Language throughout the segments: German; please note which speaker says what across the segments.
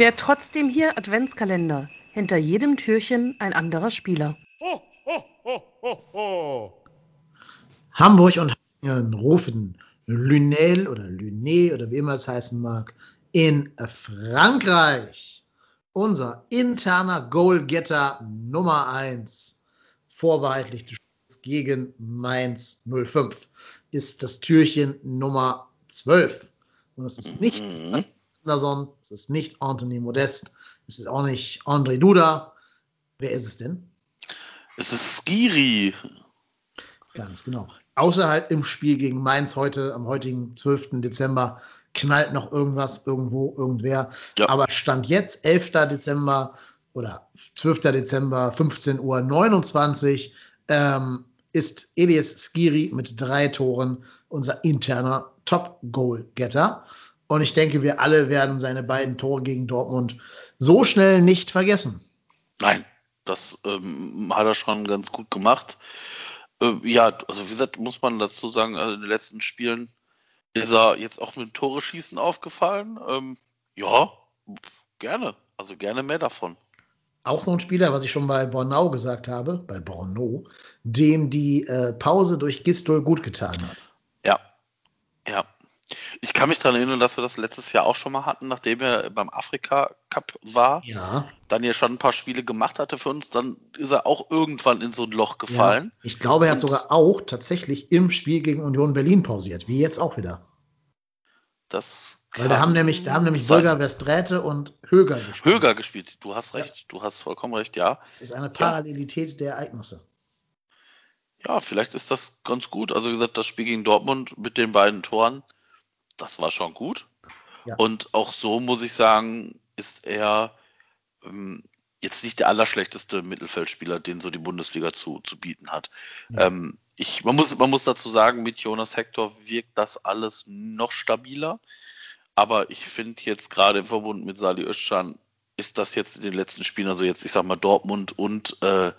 Speaker 1: Wer trotzdem hier Adventskalender. Hinter jedem Türchen ein anderer Spieler.
Speaker 2: Ho, ho, ho, ho, ho.
Speaker 3: Hamburg und Hattingen rufen Lunel oder Luné oder wie immer es heißen mag, in Frankreich. Unser interner Goalgetter Nummer 1, vorbehaltlich des Spiels gegen Mainz 05, ist das Türchen Nummer 12. Und es ist nicht
Speaker 4: Mhm.
Speaker 3: Anderson, es ist nicht Anthony Modest, es ist auch nicht André Duda. Wer ist es denn?
Speaker 4: Es ist Skiri.
Speaker 3: Ganz genau. Außer halt im Spiel gegen Mainz heute, am heutigen 12. Dezember, knallt noch irgendwas irgendwo, irgendwer.
Speaker 4: Ja.
Speaker 3: Aber Stand jetzt, 11. Dezember oder 12. Dezember, 15 Uhr 29, ähm, ist Elias Skiri mit drei Toren unser interner Top-Goal-Getter. Und ich denke, wir alle werden seine beiden Tore gegen Dortmund so schnell nicht vergessen.
Speaker 4: Nein, das ähm, hat er schon ganz gut gemacht. Äh, ja, also wie gesagt, muss man dazu sagen, also in den letzten Spielen ist er jetzt auch mit dem Tore schießen aufgefallen. Ähm, ja, gerne. Also gerne mehr davon.
Speaker 3: auch so ein Spieler, was ich schon bei Bornau gesagt habe, bei Bornau, dem die äh, Pause durch Gistol gut getan hat.
Speaker 4: Ja. Ja. Ich kann mich daran erinnern, dass wir das letztes Jahr auch schon mal hatten, nachdem er beim Afrika Cup war,
Speaker 3: Ja,
Speaker 4: dann ja schon ein paar Spiele gemacht hatte für uns, dann ist er auch irgendwann in so ein Loch gefallen.
Speaker 3: ja. Ich glaube, er hat
Speaker 4: Und-
Speaker 3: sogar auch tatsächlich im Spiel gegen Union Berlin pausiert, wie jetzt auch wieder.
Speaker 4: Das
Speaker 3: Weil da haben nämlich, da haben nämlich. Bürger Westräte und Höger gespielt.
Speaker 4: Höger gespielt. Du hast recht, du hast vollkommen recht, ja.
Speaker 3: Das ist eine Parallelität der Ereignisse.
Speaker 4: Ja, vielleicht ist das ganz gut. Also wie gesagt, das Spiel gegen Dortmund mit den beiden Toren, das war schon gut.
Speaker 3: Ja.
Speaker 4: Und auch so muss ich sagen, ist er ähm, jetzt nicht der allerschlechteste Mittelfeldspieler, den so die Bundesliga zu, zu bieten hat.
Speaker 3: Ja.
Speaker 4: Ähm, ich, man, muss, man muss dazu sagen, mit Jonas Hector wirkt das alles noch stabiler. Aber ich finde jetzt gerade im Verbund mit Sali Özcan ist das jetzt in den letzten Spielen, also jetzt, ich sag mal, Dortmund und äh,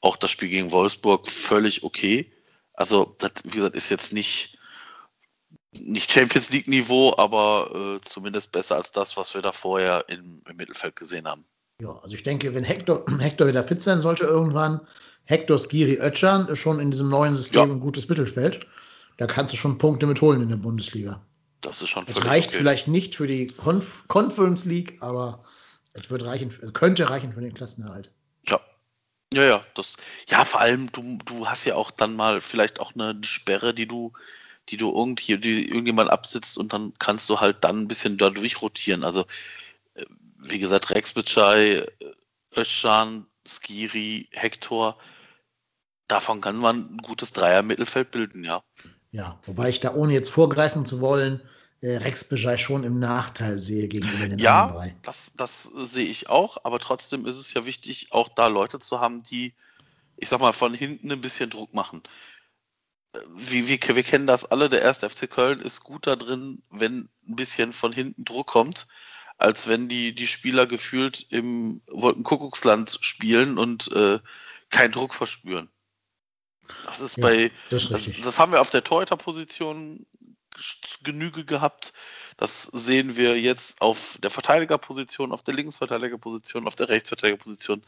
Speaker 4: auch das Spiel gegen Wolfsburg völlig okay. Also, das, wie gesagt, ist jetzt nicht, nicht Champions League-Niveau, aber äh, zumindest besser als das, was wir da vorher im, im Mittelfeld gesehen haben.
Speaker 3: Ja, also ich denke, wenn Hector, Hector wieder fit sein sollte irgendwann, Hector Skiri Ötchan ist schon in diesem neuen System
Speaker 4: Ja.
Speaker 3: ein gutes Mittelfeld. Da kannst du schon Punkte mitholen in der Bundesliga.
Speaker 4: Das ist schon
Speaker 3: Es reicht
Speaker 4: okay.
Speaker 3: vielleicht nicht für die Conf Conference League, aber es wird reichen, könnte reichen für den Klassenerhalt.
Speaker 4: Ja. Ja, ja, das, ja, vor allem, du, du hast ja auch dann mal vielleicht auch eine Sperre, die du, die du irgendwie, die irgendjemand absitzt und dann kannst du halt dann ein bisschen da durchrotieren. Also, äh, wie gesagt, Rex Bitschei, Özcan, Skiri, Hector, davon kann man ein gutes Dreier-Mittelfeld bilden, ja.
Speaker 3: Ja, wobei ich da ohne jetzt vorgreifen zu wollen, äh, Rex Bejai schon im Nachteil sehe gegenüber den
Speaker 4: Ja,
Speaker 3: anderen drei.
Speaker 4: das, das äh, sehe ich auch, aber trotzdem ist es ja wichtig, auch da Leute zu haben, die, ich sag mal, von hinten ein bisschen Druck machen. Wie, wie, wir kennen das alle, der erste FC Köln ist gut da drin, wenn ein bisschen von hinten Druck kommt, als wenn die, die Spieler gefühlt im Wolkenkuckucksland spielen und äh, keinen Druck verspüren. Das ist
Speaker 3: Ja,
Speaker 4: bei,
Speaker 3: Das ist
Speaker 4: das, das haben wir auf der Torhüterposition Genüge gehabt. Das sehen wir jetzt auf der Verteidigerposition, auf der Linksverteidigerposition, auf der Rechtsverteidigerposition.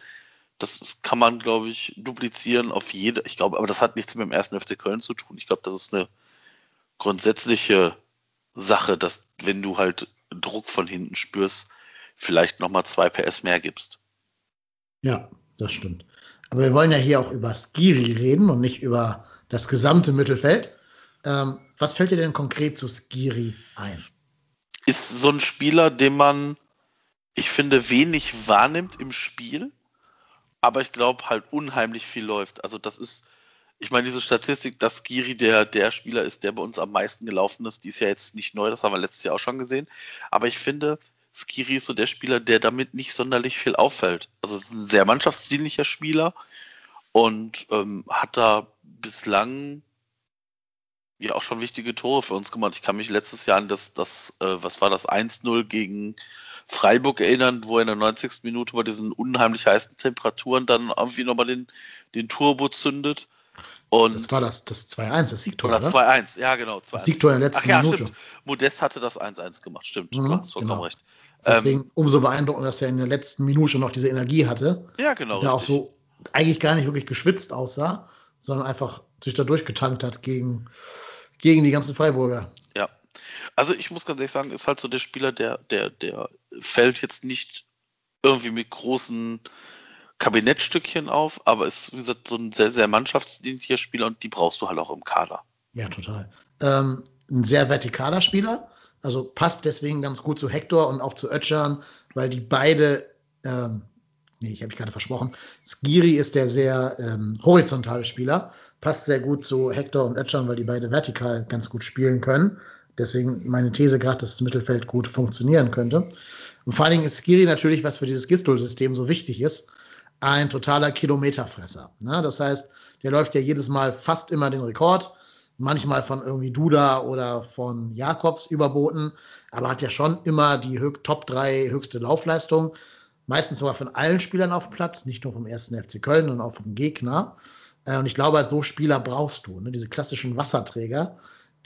Speaker 4: Das kann man, glaube ich, duplizieren auf jede. Ich glaube, aber das hat nichts mit dem ersten FC Köln zu tun. Ich glaube, das ist eine grundsätzliche Sache, dass wenn du halt Druck von hinten spürst, vielleicht nochmal zwei PS mehr gibst.
Speaker 3: Ja, das stimmt. Aber wir wollen ja hier auch über Skiri reden und nicht über das gesamte Mittelfeld. Ähm, was fällt dir denn konkret zu Skiri ein?
Speaker 4: ist so ein Spieler, den man, ich finde, wenig wahrnimmt im Spiel, aber ich glaube halt unheimlich viel läuft. Also das ist, ich meine, diese Statistik, dass Giri der, der Spieler ist, der bei uns am meisten gelaufen ist, die ist ja jetzt nicht neu, das haben wir letztes Jahr auch schon gesehen. Aber ich finde, Skiri ist so der Spieler, der damit nicht sonderlich viel auffällt. Also ist ein sehr mannschaftsdienlicher Spieler und ähm, hat da bislang ja auch schon wichtige Tore für uns gemacht. Ich kann mich letztes Jahr an das, das äh, was war das, 1-0 gegen Freiburg erinnern, wo er in der 90. Minute bei diesen unheimlich heißen Temperaturen dann irgendwie nochmal den, den Turbo zündet. Und
Speaker 3: Das war das, das 2-1, das Siegtor,
Speaker 4: oder
Speaker 3: oder?
Speaker 4: 2-1, ja genau. 2-1.
Speaker 3: Das Siegtor in der
Speaker 4: Ach
Speaker 3: letzten
Speaker 4: ja,
Speaker 3: Minute.
Speaker 4: stimmt. Modest hatte das 1-1 gemacht, stimmt.
Speaker 3: Mhm,
Speaker 4: du hast vollkommen
Speaker 3: genau.
Speaker 4: recht.
Speaker 3: Deswegen umso beeindruckender, dass er in der letzten Minute noch diese Energie hatte.
Speaker 4: Ja, genau.
Speaker 3: Der auch so eigentlich gar nicht wirklich geschwitzt aussah, sondern einfach sich da durchgetankt hat gegen, gegen die ganzen Freiburger.
Speaker 4: Ja. Also ich muss ganz ehrlich sagen, ist halt so der Spieler, der, der, der fällt jetzt nicht irgendwie mit großen Kabinettstückchen auf, aber ist, wie gesagt, so ein sehr, sehr mannschaftsdienstlicher Spieler und die brauchst du halt auch im Kader.
Speaker 3: Ja, total. Ähm, ein sehr vertikaler Spieler, also passt deswegen ganz gut zu Hector und auch zu Ötchan, weil die beide, ähm, nee, ich habe mich gerade versprochen, Skiri ist der sehr ähm, horizontale Spieler, passt sehr gut zu Hector und Ötchan, weil die beide vertikal ganz gut spielen können. Deswegen meine These gerade, dass das Mittelfeld gut funktionieren könnte. Und vor allen Dingen ist Skiri natürlich, was für dieses Gistol-System so wichtig ist, ein totaler Kilometerfresser. Ne? Das heißt, der läuft ja jedes Mal fast immer den Rekord, manchmal von irgendwie Duda oder von Jakobs überboten, aber hat ja schon immer die Top 3 höchste Laufleistung, meistens sogar von allen Spielern auf dem Platz, nicht nur vom ersten FC Köln, sondern auch vom Gegner. Äh, und ich glaube, so Spieler brauchst du, ne? diese klassischen Wasserträger,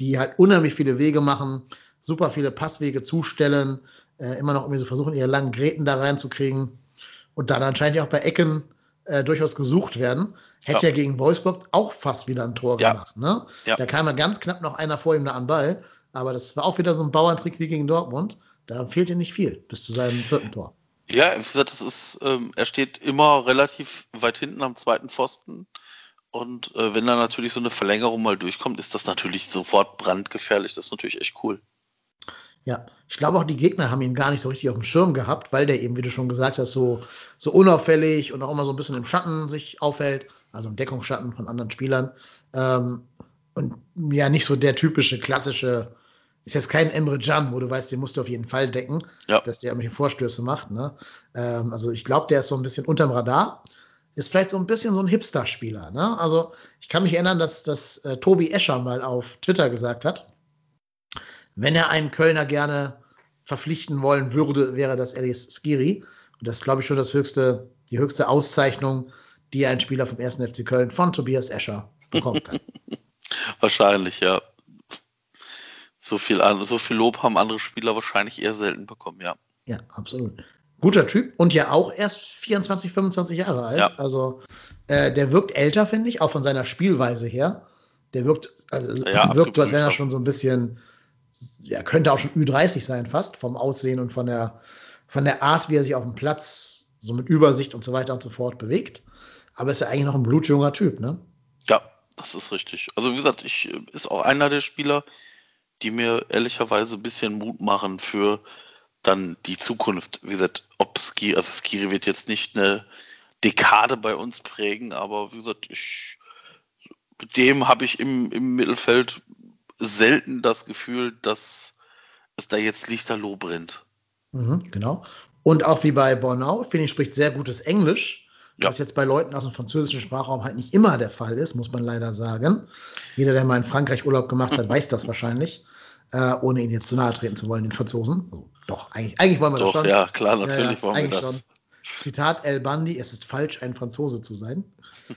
Speaker 3: die halt unheimlich viele Wege machen, super viele Passwege zustellen, äh, immer noch irgendwie so versuchen, ihre langen Gräten da reinzukriegen und dann anscheinend ja auch bei Ecken äh, durchaus gesucht werden. Hätte
Speaker 4: Ja.
Speaker 3: ja. gegen Wolfsburg auch fast wieder ein Tor
Speaker 4: Ja.
Speaker 3: gemacht. Ne?
Speaker 4: Ja.
Speaker 3: Da kam ja ganz knapp noch einer vor ihm da an Ball, aber das war auch wieder so ein Bauerntrick wie gegen Dortmund. Da fehlt ihm nicht viel bis zu seinem vierten Tor.
Speaker 4: Ja, wie gesagt, das ist, ähm, er steht immer relativ weit hinten am zweiten Pfosten. Und äh, wenn da natürlich so eine Verlängerung mal durchkommt, ist das natürlich sofort brandgefährlich. Das ist natürlich echt cool.
Speaker 3: Ja, ich glaube auch die Gegner haben ihn gar nicht so richtig auf dem Schirm gehabt, weil der eben, wie du schon gesagt hast, so, so unauffällig und auch immer so ein bisschen im Schatten sich aufhält, also im Deckungsschatten von anderen Spielern. Ähm, und ja, nicht so der typische, klassische, ist jetzt kein Emre Can, wo du weißt, den musst du auf jeden Fall decken,
Speaker 4: Ja.
Speaker 3: dass der irgendwelche Vorstöße macht. Ne? Ähm, also ich glaube, der ist so ein bisschen unterm Radar. Ist vielleicht so ein bisschen so ein Hipster-Spieler. Ne? Also ich kann mich erinnern, dass, dass äh, Tobi Escher mal auf Twitter gesagt hat, wenn er einen Kölner gerne verpflichten wollen würde, wäre das Elis Skiri. Und das ist, glaube ich, schon das höchste, die höchste Auszeichnung, die ein Spieler vom 1. FC Köln von Tobias Escher bekommen kann.
Speaker 4: Wahrscheinlich, ja. So viel, so viel Lob haben andere Spieler wahrscheinlich eher selten bekommen, ja.
Speaker 3: ja, absolut. Guter Typ und ja auch erst 24, 25 Jahre alt.
Speaker 4: Ja.
Speaker 3: Also äh, der wirkt älter, finde ich, auch von seiner Spielweise her. Der wirkt, also
Speaker 4: Ja,
Speaker 3: wirkt als wenn er schon so ein bisschen, er könnte auch schon Ü30 sein fast, vom Aussehen und von der, von der Art, wie er sich auf dem Platz so mit Übersicht und so weiter und so fort bewegt. Aber ist ja eigentlich noch ein blutjunger Typ, ne?
Speaker 4: Ja, das ist richtig. Also wie gesagt, ich äh, ist auch einer der Spieler, die mir ehrlicherweise ein bisschen Mut machen für dann die Zukunft. Wie gesagt, ob Ski, also Skiri wird jetzt nicht eine Dekade bei uns prägen, aber wie gesagt, ich mit dem habe ich im, im Mittelfeld selten das Gefühl, dass es da jetzt Lichterloh brennt.
Speaker 3: Mhm, genau. Und auch wie bei Bornau, finde ich, spricht sehr gutes Englisch.
Speaker 4: Ja.
Speaker 3: Was jetzt bei Leuten aus dem französischen Sprachraum halt nicht immer der Fall ist, muss man leider sagen. Jeder, der mal in Frankreich Urlaub gemacht hat, weiß das wahrscheinlich. Äh, ohne ihn jetzt zu nahe treten zu wollen, den Franzosen. Also, doch, eigentlich, eigentlich wollen wir
Speaker 4: Doch,
Speaker 3: das schon.
Speaker 4: ja, klar,
Speaker 3: Ja,
Speaker 4: natürlich
Speaker 3: ja,
Speaker 4: wollen wir das.
Speaker 3: schon. Zitat El Bandi, es ist falsch, ein Franzose zu sein.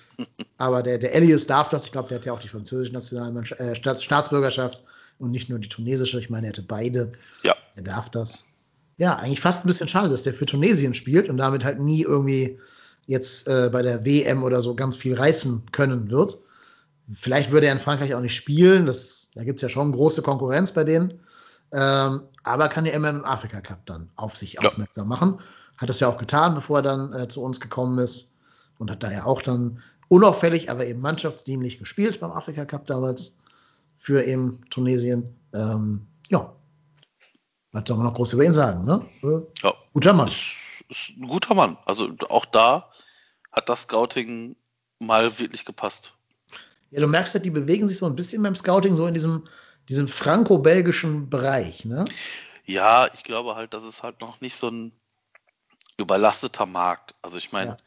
Speaker 3: Aber der, der Elias darf das. Ich glaube, der hat ja auch die französische Nationalmannschaft, äh, Staats Staatsbürgerschaft und nicht nur die tunesische. Ich meine, er hatte beide.
Speaker 4: Ja.
Speaker 3: Er darf das. Ja, eigentlich fast ein bisschen schade, dass der für Tunesien spielt und damit halt nie irgendwie jetzt äh, bei der WM oder so ganz viel reißen können wird. Vielleicht würde er in Frankreich auch nicht spielen. Das, da gibt es ja schon große Konkurrenz bei denen. Ähm, aber kann ja immer im Afrika Cup dann auf sich
Speaker 4: Ja.
Speaker 3: aufmerksam machen. Hat das ja auch getan, bevor er dann äh, zu uns gekommen ist. Und hat da ja auch dann unauffällig, aber eben mannschaftsdienlich gespielt beim Afrika Cup damals für eben Tunesien. Ähm, ja. Was soll man noch groß über ihn sagen, ne?
Speaker 4: Ja.
Speaker 3: Guter Mann.
Speaker 4: ist, ist ein guter Mann. Also auch da hat das Scouting mal wirklich gepasst.
Speaker 3: Ja, du merkst halt, die bewegen sich so ein bisschen beim Scouting so in diesem, diesem franco-belgischen Bereich, ne?
Speaker 4: Ja, ich glaube halt, das ist halt noch nicht so ein überlasteter Markt. Also ich meine,
Speaker 3: Ja.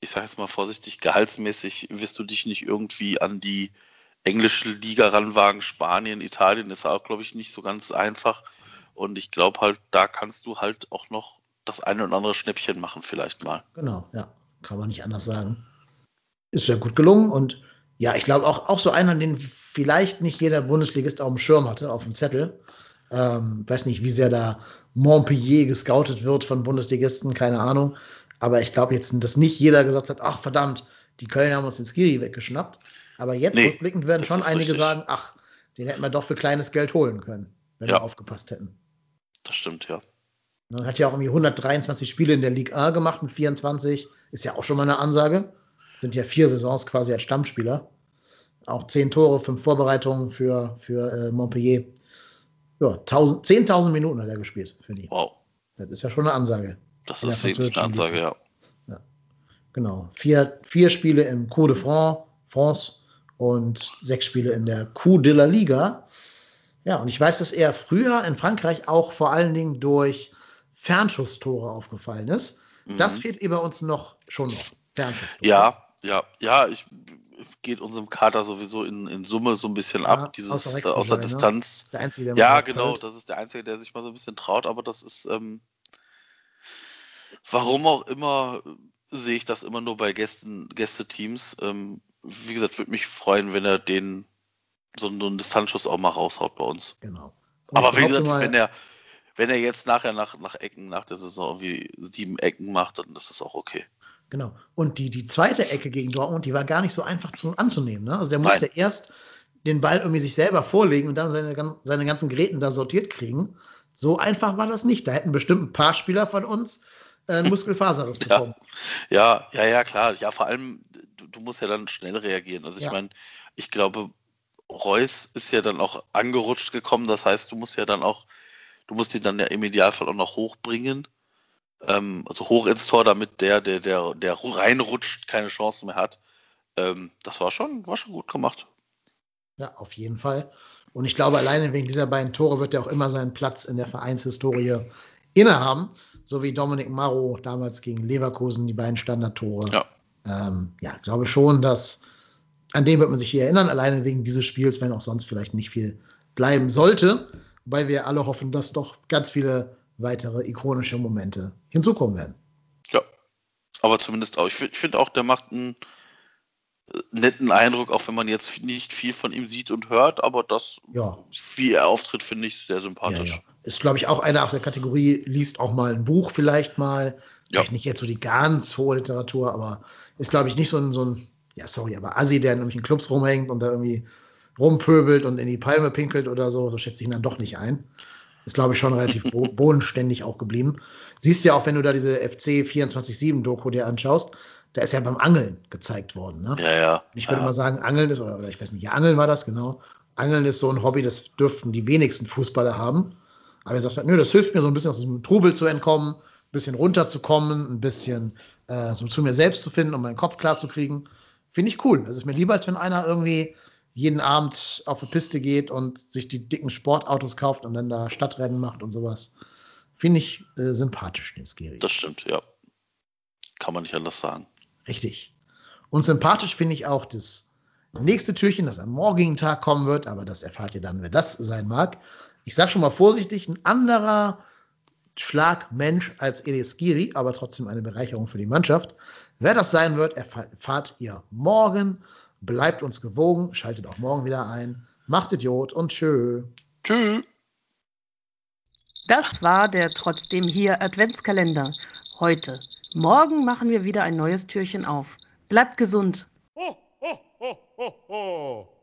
Speaker 4: ich sage jetzt mal vorsichtig, gehaltsmäßig wirst du dich nicht irgendwie an die englische Liga ranwagen. Spanien, Italien ist auch, glaube ich, nicht so ganz einfach. Und ich glaube halt, da kannst du halt auch noch das eine oder andere Schnäppchen machen, vielleicht mal.
Speaker 3: Genau, ja. Kann man nicht anders sagen. Ist ja gut gelungen und ja, ich glaube auch, auch so einer, den vielleicht nicht jeder Bundesligist auf dem Schirm hatte, auf dem Zettel. Ähm, weiß nicht, wie sehr da Montpellier gescoutet wird von Bundesligisten, keine Ahnung. Aber ich glaube jetzt, dass nicht jeder gesagt hat, ach verdammt, die Kölner haben uns den Skiri weggeschnappt. Aber jetzt
Speaker 4: Nee,
Speaker 3: rückblickend werden schon einige
Speaker 4: richtig.
Speaker 3: sagen, ach, den hätten wir doch für kleines Geld holen können, wenn
Speaker 4: Ja.
Speaker 3: wir aufgepasst hätten.
Speaker 4: Das stimmt, ja.
Speaker 3: Man hat ja auch irgendwie 123 Spiele in der Ligue A gemacht mit 24. Ist ja auch schon mal eine Ansage. Sind ja vier Saisons quasi als Stammspieler. Auch zehn Tore, fünf Vorbereitungen für, für äh, Montpellier. Ja, 1000 10.000 Minuten hat er gespielt für die.
Speaker 4: Wow.
Speaker 3: Das ist ja schon eine Ansage.
Speaker 4: Das ist eine Ansage, ja.
Speaker 3: Genau. Vier, vier Spiele im Coup de France, France und sechs Spiele in der Coup de la Liga. Ja, und ich weiß, dass er früher in Frankreich auch vor allen Dingen durch Fernschusstore aufgefallen ist. Das
Speaker 4: Mhm.
Speaker 3: fehlt ihr bei uns noch schon noch. Fernschusstore.
Speaker 4: Ja, ja, ja, ich geht unserem Kader sowieso in, in Summe so ein bisschen
Speaker 3: Ja,
Speaker 4: ab, dieses
Speaker 3: außer
Speaker 4: äh, aus
Speaker 3: Michael,
Speaker 4: der
Speaker 3: ne?
Speaker 4: Distanz.
Speaker 3: Das ist der Einzige, der
Speaker 4: Ja, genau, das ist der Einzige, der sich mal so ein bisschen traut, aber das ist, ähm, warum auch immer, äh, sehe ich das immer nur bei Gästen, Gästeteams. Ähm, wie gesagt, würde mich freuen, wenn er den so, so einen Distanzschuss auch mal raushaut bei uns.
Speaker 3: Genau. Und
Speaker 4: Aber wie gesagt,
Speaker 3: mal,
Speaker 4: wenn er, wenn er jetzt nachher nach, nach Ecken, nach der Saison irgendwie sieben Ecken macht, dann ist das auch okay.
Speaker 3: Genau. Und die, die zweite Ecke gegen Dortmund, die war gar nicht so einfach zu anzunehmen. Ne? Also der musste
Speaker 4: Nein.
Speaker 3: erst den Ball irgendwie sich selber vorlegen und dann seine, seine ganzen Geräten da sortiert kriegen. So einfach war das nicht. Da hätten bestimmt ein paar Spieler von uns äh, einen Muskelfaserriss
Speaker 4: Ja.
Speaker 3: bekommen.
Speaker 4: Ja, ja, ja, klar. Ja, vor allem, du, du musst ja dann schnell reagieren. Also ich
Speaker 3: Ja.
Speaker 4: meine, ich glaube, Reus ist ja dann auch angerutscht gekommen. Das heißt, du musst ja dann auch, du musst ihn dann ja im Idealfall auch noch hochbringen. Ähm, also hoch ins Tor, damit der, der, der, der reinrutscht, keine Chance mehr hat. Ähm, das war schon, war schon gut gemacht.
Speaker 3: Ja, auf jeden Fall. Und ich glaube, alleine wegen dieser beiden Tore wird er auch immer seinen Platz in der Vereinshistorie innehaben. So wie Dominik Maro damals gegen Leverkusen, die beiden Standardtore.
Speaker 4: Ja.
Speaker 3: Ähm, ja, glaube schon, dass an den wird man sich hier erinnern, alleine wegen dieses Spiels, wenn auch sonst vielleicht nicht viel bleiben sollte. Wobei wir alle hoffen, dass doch ganz viele weitere ikonische Momente hinzukommen werden.
Speaker 4: Ja. Aber zumindest auch, ich, find- ich finde auch, der macht einen äh, netten Eindruck, auch wenn man jetzt nicht viel von ihm sieht und hört, aber das,
Speaker 3: Ja.
Speaker 4: wie er auftritt, finde ich sehr
Speaker 3: Ja,
Speaker 4: sympathisch.
Speaker 3: ja. Ist, glaube ich, auch einer aus der Kategorie, liest auch mal ein Buch vielleicht mal.
Speaker 4: Ja.
Speaker 3: Vielleicht nicht jetzt so die ganz hohe Literatur, aber ist, glaube ich, nicht so ein, so ein, ja, sorry, aber Assi, der in irgendwelchen Clubs rumhängt und da irgendwie rumpöbelt und in die Palme pinkelt oder so, so schätze ich ihn dann doch nicht ein. Ist, glaube ich, schon relativ bo bodenständig auch geblieben. Siehst ja auch, wenn du da diese FC 24-7-Doku dir anschaust, da ist ja beim Angeln gezeigt worden. Ne?
Speaker 4: Ja, ja.
Speaker 3: Ich würde
Speaker 4: ja.
Speaker 3: mal sagen, Angeln ist, oder, ich weiß nicht, ja, Angeln war das, genau. Angeln ist so ein Hobby, das dürften die wenigsten Fußballer haben. Aber er sagt, nö, das hilft mir so ein bisschen aus diesem Trubel zu entkommen, ein bisschen runterzukommen, ein bisschen äh, so zu mir selbst zu finden, um meinen Kopf klar zu kriegen. Finde ich cool. Das ist mir lieber, als wenn einer irgendwie jeden Abend auf die Piste geht und sich die dicken Sportautos kauft und dann da Stadtrennen macht und sowas. Finde ich äh, sympathisch, den Skiri.
Speaker 4: Das stimmt, ja. Kann man nicht anders sagen.
Speaker 3: Richtig. Und sympathisch finde ich auch das nächste Türchen, das am morgigen Tag kommen wird, aber das erfahrt ihr dann, wer das sein mag. Ich sage schon mal vorsichtig, ein anderer Schlagmensch als Elias Giri, aber trotzdem eine Bereicherung für die Mannschaft. Wer das sein wird, erfa- erfahrt ihr morgen. Bleibt uns gewogen, schaltet auch morgen wieder ein. Macht Idiot und tschö.
Speaker 4: Tschüss.
Speaker 1: Das war der trotzdem hier Adventskalender. Heute. Morgen machen wir wieder ein neues Türchen auf. Bleibt gesund.
Speaker 2: Ho, ho, ho, ho, ho.